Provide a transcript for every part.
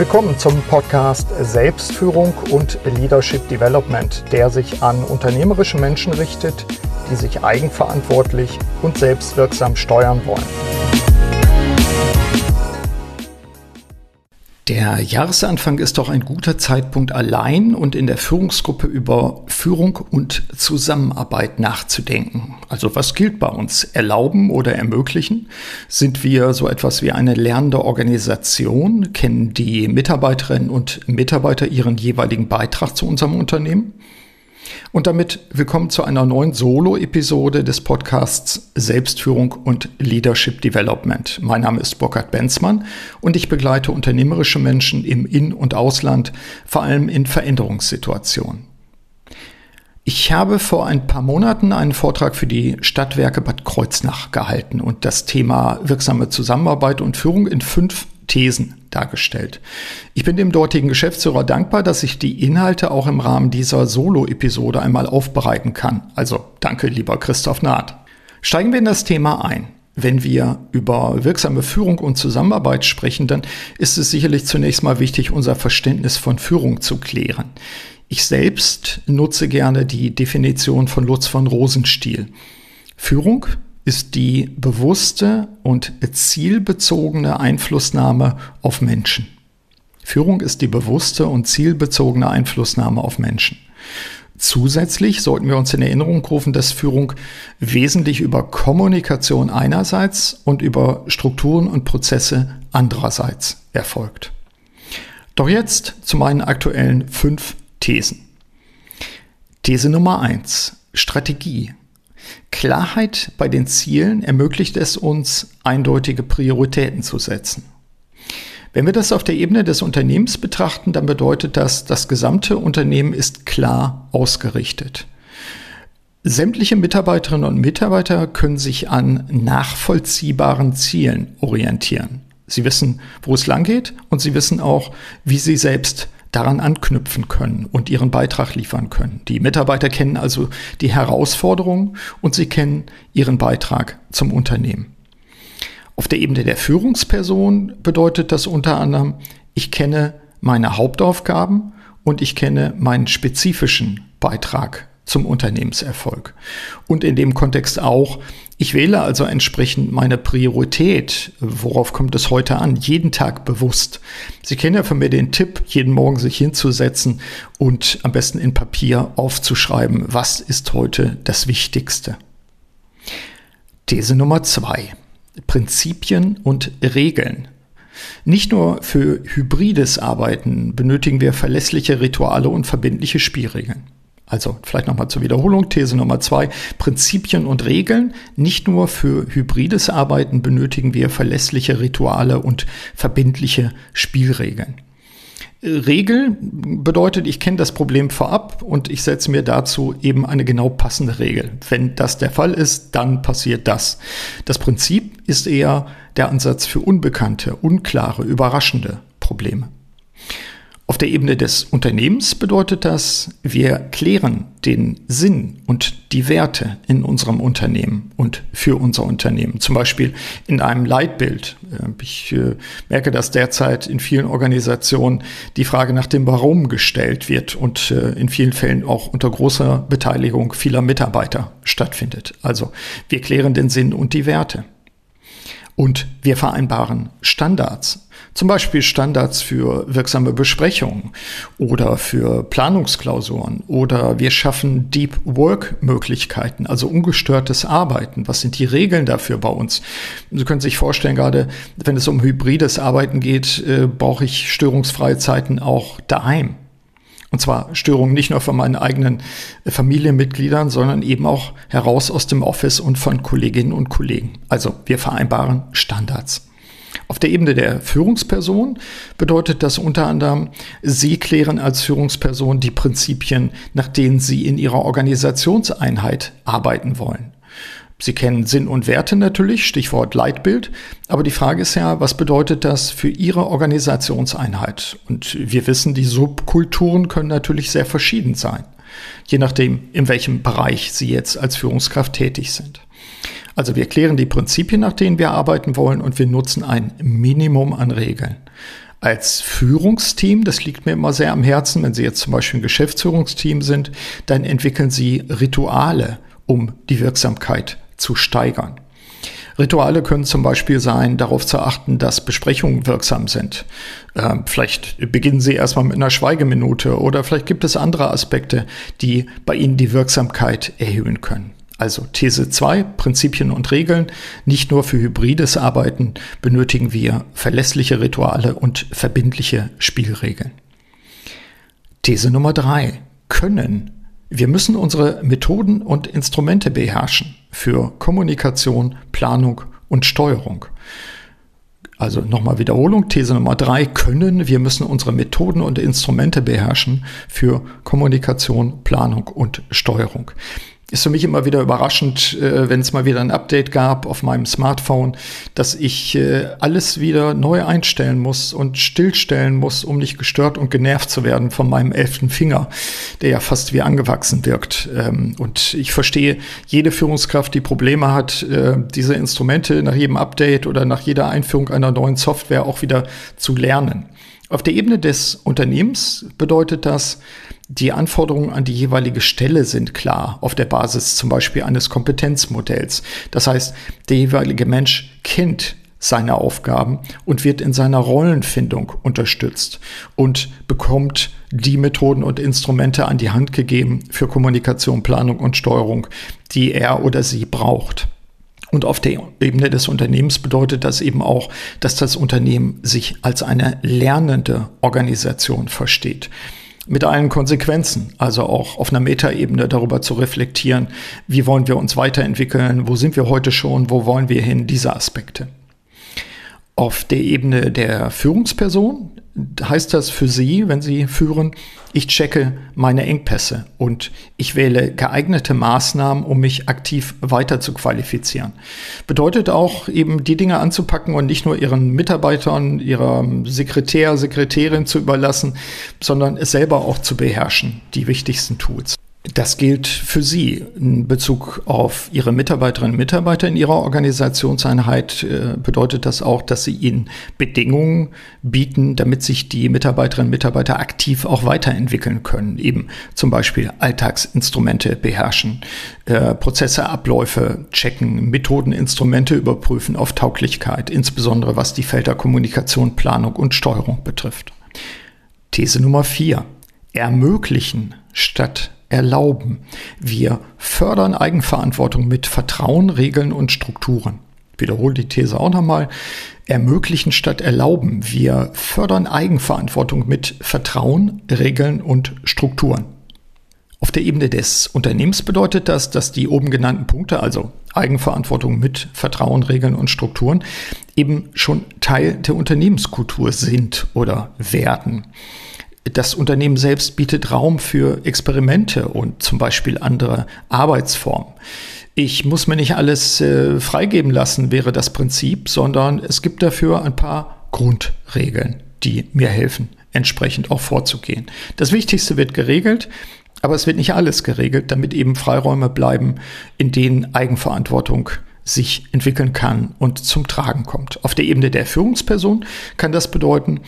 Willkommen zum Podcast Selbstführung und Leadership Development, der sich an unternehmerische Menschen richtet, die sich eigenverantwortlich und selbstwirksam steuern wollen. Der Jahresanfang ist doch ein guter Zeitpunkt, allein und in der Führungsgruppe über Führung und Zusammenarbeit nachzudenken. Also was gilt bei uns? Erlauben oder ermöglichen? Sind wir so etwas wie eine lernende Organisation? Kennen die Mitarbeiterinnen und Mitarbeiter ihren jeweiligen Beitrag zu unserem Unternehmen? Und damit willkommen zu einer neuen Solo-Episode des Podcasts Selbstführung und Leadership Development. Mein Name ist Burkhard Benzmann und ich begleite unternehmerische Menschen im In- und Ausland, vor allem in Veränderungssituationen. Ich habe vor ein paar Monaten einen Vortrag für die Stadtwerke Bad Kreuznach gehalten und das Thema wirksame Zusammenarbeit und Führung in fünf Thesen dargestellt. Ich bin dem dortigen Geschäftsführer dankbar, dass ich die Inhalte auch im Rahmen dieser Solo-Episode einmal aufbereiten kann. Also danke, lieber Christoph Naht. Steigen wir in das Thema ein. Wenn wir über wirksame Führung und Zusammenarbeit sprechen, dann ist es sicherlich zunächst mal wichtig, unser Verständnis von Führung zu klären. Ich selbst nutze gerne die Definition von Lutz von Rosenstiel. Führung ist die bewusste und zielbezogene Einflussnahme auf Menschen. Führung ist die bewusste und zielbezogene Einflussnahme auf Menschen. Zusätzlich sollten wir uns in Erinnerung rufen, dass Führung wesentlich über Kommunikation einerseits und über Strukturen und Prozesse andererseits erfolgt. Doch jetzt zu meinen aktuellen fünf Thesen. These Nummer eins: Strategie. Klarheit bei den Zielen ermöglicht es uns, eindeutige Prioritäten zu setzen. Wenn wir das auf der Ebene des Unternehmens betrachten, dann bedeutet das, das gesamte Unternehmen ist klar ausgerichtet. Sämtliche Mitarbeiterinnen und Mitarbeiter können sich an nachvollziehbaren Zielen orientieren. Sie wissen, wo es lang geht und sie wissen auch, wie sie selbst daran anknüpfen können und ihren Beitrag liefern können. Die Mitarbeiter kennen also die Herausforderungen und sie kennen ihren Beitrag zum Unternehmen. Auf der Ebene der Führungsperson bedeutet das unter anderem, ich kenne meine Hauptaufgaben und ich kenne meinen spezifischen Beitrag zum Unternehmenserfolg. Und in dem Kontext auch, ich wähle also entsprechend meine Priorität, worauf kommt es heute an, jeden Tag bewusst. Sie kennen ja von mir den Tipp, jeden Morgen sich hinzusetzen und am besten in Papier aufzuschreiben, was ist heute das Wichtigste. These Nummer zwei. Prinzipien und Regeln. Nicht nur für hybrides Arbeiten benötigen wir verlässliche Rituale und verbindliche Spielregeln. Also vielleicht nochmal zur Wiederholung. These Nummer zwei. Prinzipien und Regeln. Nicht nur für hybrides Arbeiten benötigen wir verlässliche Rituale und verbindliche Spielregeln. Regel bedeutet, ich kenne das Problem vorab und ich setze mir dazu eben eine genau passende Regel. Wenn das der Fall ist, dann passiert das. Das Prinzip ist eher der Ansatz für unbekannte, unklare, überraschende Probleme. Der Ebene des Unternehmens bedeutet das, wir klären den Sinn und die Werte in unserem Unternehmen und für unser Unternehmen. Zum Beispiel in einem Leitbild. Äh, ich äh, merke, dass derzeit in vielen Organisationen die Frage nach dem Warum gestellt wird und äh, in vielen Fällen auch unter großer Beteiligung vieler Mitarbeiter stattfindet. Also wir klären den Sinn und die Werte. Und wir vereinbaren Standards zum Beispiel Standards für wirksame Besprechungen oder für Planungsklausuren oder wir schaffen Deep Work Möglichkeiten, also ungestörtes Arbeiten. Was sind die Regeln dafür bei uns? Sie können sich vorstellen, gerade wenn es um hybrides Arbeiten geht, äh, brauche ich störungsfreie Zeiten auch daheim. Und zwar Störungen nicht nur von meinen eigenen Familienmitgliedern, sondern eben auch heraus aus dem Office und von Kolleginnen und Kollegen. Also wir vereinbaren Standards. Auf der Ebene der Führungsperson bedeutet das unter anderem, Sie klären als Führungsperson die Prinzipien, nach denen Sie in Ihrer Organisationseinheit arbeiten wollen. Sie kennen Sinn und Werte natürlich, Stichwort Leitbild, aber die Frage ist ja, was bedeutet das für Ihre Organisationseinheit? Und wir wissen, die Subkulturen können natürlich sehr verschieden sein, je nachdem, in welchem Bereich Sie jetzt als Führungskraft tätig sind. Also wir klären die Prinzipien, nach denen wir arbeiten wollen und wir nutzen ein Minimum an Regeln. Als Führungsteam, das liegt mir immer sehr am Herzen, wenn Sie jetzt zum Beispiel ein Geschäftsführungsteam sind, dann entwickeln Sie Rituale, um die Wirksamkeit zu steigern. Rituale können zum Beispiel sein, darauf zu achten, dass Besprechungen wirksam sind. Ähm, vielleicht beginnen Sie erstmal mit einer Schweigeminute oder vielleicht gibt es andere Aspekte, die bei Ihnen die Wirksamkeit erhöhen können. Also These 2, Prinzipien und Regeln. Nicht nur für hybrides Arbeiten benötigen wir verlässliche Rituale und verbindliche Spielregeln. These Nummer 3, Können. Wir müssen unsere Methoden und Instrumente beherrschen für Kommunikation, Planung und Steuerung. Also nochmal Wiederholung, These Nummer drei, können, wir müssen unsere Methoden und Instrumente beherrschen für Kommunikation, Planung und Steuerung ist für mich immer wieder überraschend, äh, wenn es mal wieder ein Update gab auf meinem Smartphone, dass ich äh, alles wieder neu einstellen muss und stillstellen muss, um nicht gestört und genervt zu werden von meinem elften Finger, der ja fast wie angewachsen wirkt. Ähm, und ich verstehe jede Führungskraft, die Probleme hat, äh, diese Instrumente nach jedem Update oder nach jeder Einführung einer neuen Software auch wieder zu lernen. Auf der Ebene des Unternehmens bedeutet das, die Anforderungen an die jeweilige Stelle sind klar, auf der Basis zum Beispiel eines Kompetenzmodells. Das heißt, der jeweilige Mensch kennt seine Aufgaben und wird in seiner Rollenfindung unterstützt und bekommt die Methoden und Instrumente an die Hand gegeben für Kommunikation, Planung und Steuerung, die er oder sie braucht. Und auf der Ebene des Unternehmens bedeutet das eben auch, dass das Unternehmen sich als eine lernende Organisation versteht mit allen Konsequenzen, also auch auf einer Metaebene darüber zu reflektieren, wie wollen wir uns weiterentwickeln, wo sind wir heute schon, wo wollen wir hin, diese Aspekte. Auf der Ebene der Führungsperson heißt das für Sie, wenn Sie führen, ich checke meine Engpässe und ich wähle geeignete Maßnahmen, um mich aktiv weiter zu qualifizieren. Bedeutet auch eben die Dinge anzupacken und nicht nur Ihren Mitarbeitern, Ihrer Sekretär, Sekretärin zu überlassen, sondern es selber auch zu beherrschen, die wichtigsten Tools. Das gilt für Sie in Bezug auf Ihre Mitarbeiterinnen und Mitarbeiter in Ihrer Organisationseinheit. Äh, bedeutet das auch, dass Sie ihnen Bedingungen bieten, damit sich die Mitarbeiterinnen und Mitarbeiter aktiv auch weiterentwickeln können. Eben zum Beispiel Alltagsinstrumente beherrschen, äh, Prozesse, Abläufe checken, Methoden, Instrumente überprüfen auf Tauglichkeit, insbesondere was die Felder Kommunikation, Planung und Steuerung betrifft. These Nummer vier. Ermöglichen statt erlauben. Wir fördern Eigenverantwortung mit Vertrauen, Regeln und Strukturen. Ich wiederhole die These auch nochmal. Ermöglichen statt erlauben. Wir fördern Eigenverantwortung mit Vertrauen, Regeln und Strukturen. Auf der Ebene des Unternehmens bedeutet das, dass die oben genannten Punkte, also Eigenverantwortung mit Vertrauen, Regeln und Strukturen, eben schon Teil der Unternehmenskultur sind oder werden das Unternehmen selbst bietet Raum für Experimente und zum Beispiel andere Arbeitsformen. Ich muss mir nicht alles äh, freigeben lassen, wäre das Prinzip, sondern es gibt dafür ein paar Grundregeln, die mir helfen, entsprechend auch vorzugehen. Das Wichtigste wird geregelt, aber es wird nicht alles geregelt, damit eben Freiräume bleiben, in denen Eigenverantwortung sich entwickeln kann und zum Tragen kommt. Auf der Ebene der Führungsperson kann das bedeuten,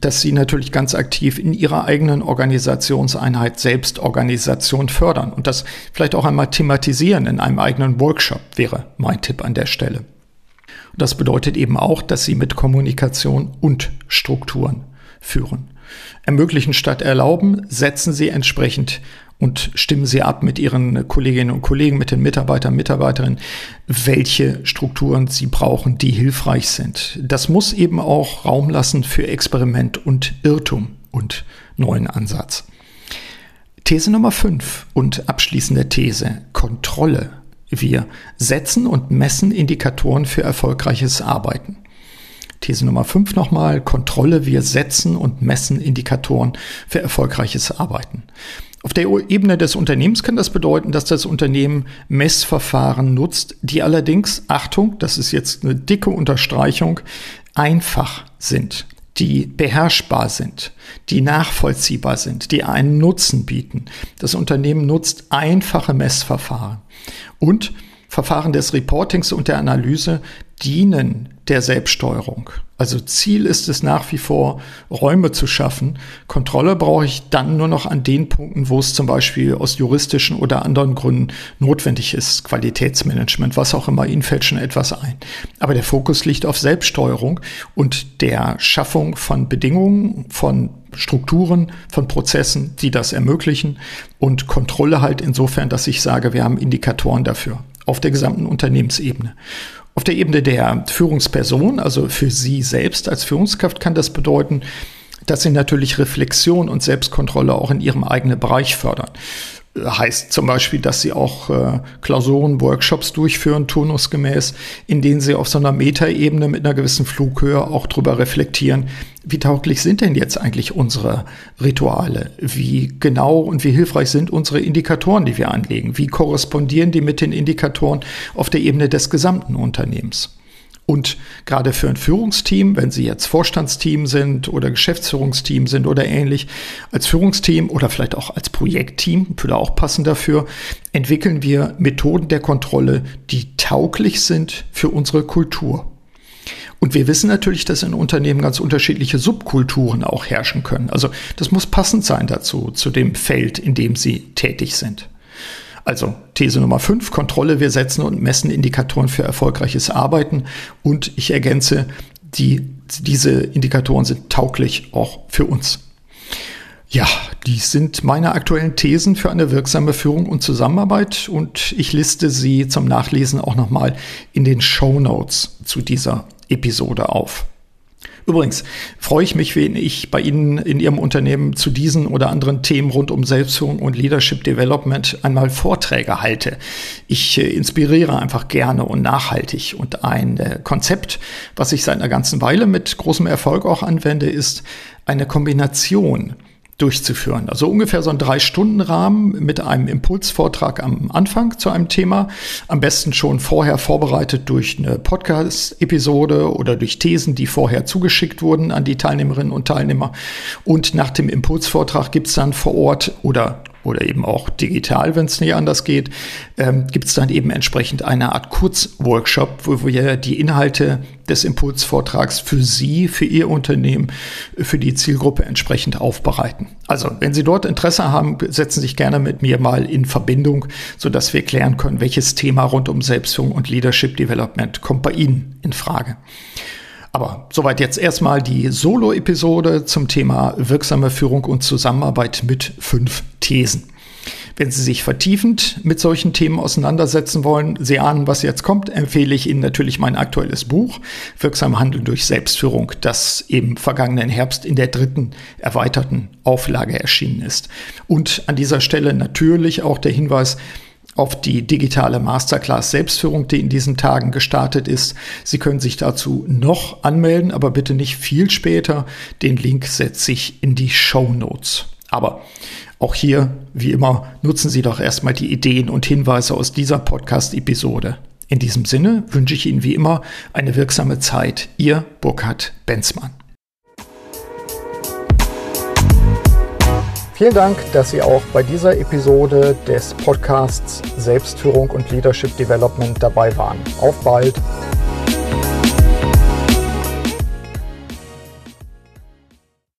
dass sie natürlich ganz aktiv in ihrer eigenen Organisationseinheit Selbstorganisation fördern und das vielleicht auch einmal thematisieren in einem eigenen Workshop wäre mein Tipp an der Stelle. das bedeutet eben auch, dass sie mit Kommunikation und Strukturen führen. Ermöglichen statt erlauben, setzen sie entsprechend und stimmen Sie ab mit Ihren Kolleginnen und Kollegen, mit den Mitarbeitern, Mitarbeiterinnen, welche Strukturen Sie brauchen, die hilfreich sind. Das muss eben auch Raum lassen für Experiment und Irrtum und neuen Ansatz. These Nummer 5 und abschließende These, Kontrolle. Wir setzen und messen Indikatoren für erfolgreiches Arbeiten. These Nummer 5 nochmal, Kontrolle. Wir setzen und messen Indikatoren für erfolgreiches Arbeiten. Auf der Ebene des Unternehmens kann das bedeuten, dass das Unternehmen Messverfahren nutzt, die allerdings, Achtung, das ist jetzt eine dicke Unterstreichung, einfach sind, die beherrschbar sind, die nachvollziehbar sind, die einen Nutzen bieten. Das Unternehmen nutzt einfache Messverfahren und Verfahren des Reportings und der Analyse dienen der Selbststeuerung. Also Ziel ist es nach wie vor, Räume zu schaffen. Kontrolle brauche ich dann nur noch an den Punkten, wo es zum Beispiel aus juristischen oder anderen Gründen notwendig ist. Qualitätsmanagement, was auch immer, Ihnen fällt schon etwas ein. Aber der Fokus liegt auf Selbststeuerung und der Schaffung von Bedingungen, von Strukturen, von Prozessen, die das ermöglichen und Kontrolle halt insofern, dass ich sage, wir haben Indikatoren dafür auf der gesamten Unternehmensebene. Auf der Ebene der Führungsperson, also für Sie selbst als Führungskraft, kann das bedeuten, dass Sie natürlich Reflexion und Selbstkontrolle auch in Ihrem eigenen Bereich fördern heißt zum Beispiel, dass sie auch äh, Klausuren, Workshops durchführen, turnusgemäß, in denen sie auf so einer Metaebene mit einer gewissen Flughöhe auch drüber reflektieren, wie tauglich sind denn jetzt eigentlich unsere Rituale? Wie genau und wie hilfreich sind unsere Indikatoren, die wir anlegen? Wie korrespondieren die mit den Indikatoren auf der Ebene des gesamten Unternehmens? Und gerade für ein Führungsteam, wenn Sie jetzt Vorstandsteam sind oder Geschäftsführungsteam sind oder ähnlich, als Führungsteam oder vielleicht auch als Projektteam, würde auch passen dafür, entwickeln wir Methoden der Kontrolle, die tauglich sind für unsere Kultur. Und wir wissen natürlich, dass in Unternehmen ganz unterschiedliche Subkulturen auch herrschen können. Also das muss passend sein dazu, zu dem Feld, in dem Sie tätig sind. Also These Nummer 5, Kontrolle, wir setzen und messen Indikatoren für erfolgreiches Arbeiten und ich ergänze, die, diese Indikatoren sind tauglich auch für uns. Ja, dies sind meine aktuellen Thesen für eine wirksame Führung und Zusammenarbeit und ich liste sie zum Nachlesen auch nochmal in den Show Notes zu dieser Episode auf. Übrigens freue ich mich, wenn ich bei Ihnen in Ihrem Unternehmen zu diesen oder anderen Themen rund um Selbstführung und Leadership Development einmal Vorträge halte. Ich äh, inspiriere einfach gerne und nachhaltig. Und ein äh, Konzept, was ich seit einer ganzen Weile mit großem Erfolg auch anwende, ist eine Kombination durchzuführen. Also ungefähr so ein Drei-Stunden-Rahmen mit einem Impulsvortrag am Anfang zu einem Thema. Am besten schon vorher vorbereitet durch eine Podcast-Episode oder durch Thesen, die vorher zugeschickt wurden an die Teilnehmerinnen und Teilnehmer. Und nach dem Impulsvortrag gibt's dann vor Ort oder oder eben auch digital, wenn es nicht anders geht, ähm, gibt es dann eben entsprechend eine Art Kurzworkshop, wo wir die Inhalte des Impulsvortrags für Sie, für Ihr Unternehmen, für die Zielgruppe entsprechend aufbereiten. Also, wenn Sie dort Interesse haben, setzen Sie sich gerne mit mir mal in Verbindung, sodass wir klären können, welches Thema rund um Selbstführung und Leadership Development kommt bei Ihnen in Frage. Aber soweit jetzt erstmal die Solo-Episode zum Thema wirksame Führung und Zusammenarbeit mit fünf Thesen. Wenn Sie sich vertiefend mit solchen Themen auseinandersetzen wollen, Sie ahnen, was jetzt kommt, empfehle ich Ihnen natürlich mein aktuelles Buch Wirksam Handeln durch Selbstführung, das im vergangenen Herbst in der dritten erweiterten Auflage erschienen ist. Und an dieser Stelle natürlich auch der Hinweis, auf die digitale Masterclass Selbstführung, die in diesen Tagen gestartet ist. Sie können sich dazu noch anmelden, aber bitte nicht viel später. Den Link setze ich in die Show Notes. Aber auch hier, wie immer, nutzen Sie doch erstmal die Ideen und Hinweise aus dieser Podcast-Episode. In diesem Sinne wünsche ich Ihnen wie immer eine wirksame Zeit. Ihr Burkhard Benzmann. Vielen Dank, dass Sie auch bei dieser Episode des Podcasts Selbstführung und Leadership Development dabei waren. Auf bald!